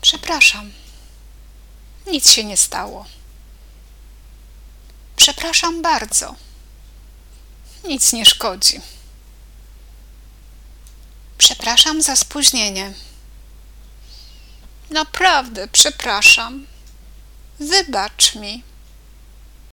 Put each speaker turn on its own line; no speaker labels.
Przepraszam. Nic się nie stało. Przepraszam bardzo. Nic nie szkodzi. Przepraszam za spóźnienie. Naprawdę przepraszam. Wybacz mi.